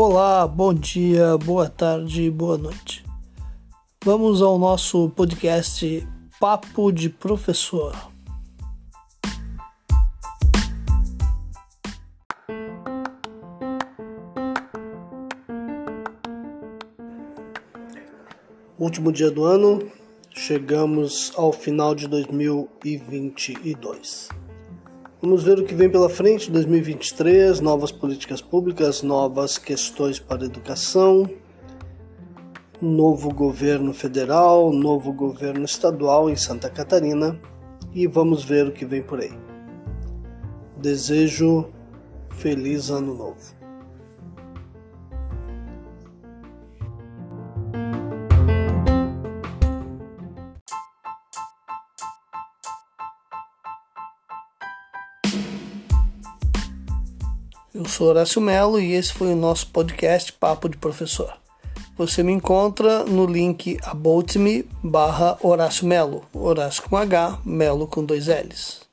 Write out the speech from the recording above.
Olá, bom dia, boa tarde, boa noite. Vamos ao nosso podcast Papo de Professor. Último dia do ano, chegamos ao final de 2022. Vamos ver o que vem pela frente 2023, novas políticas públicas, novas questões para a educação, novo governo federal, novo governo estadual em Santa Catarina e vamos ver o que vem por aí. Desejo feliz ano novo. Eu sou Horácio Melo e esse foi o nosso podcast Papo de Professor. Você me encontra no link aboutme barra Horácio Melo, Horácio com H, Melo com dois L's.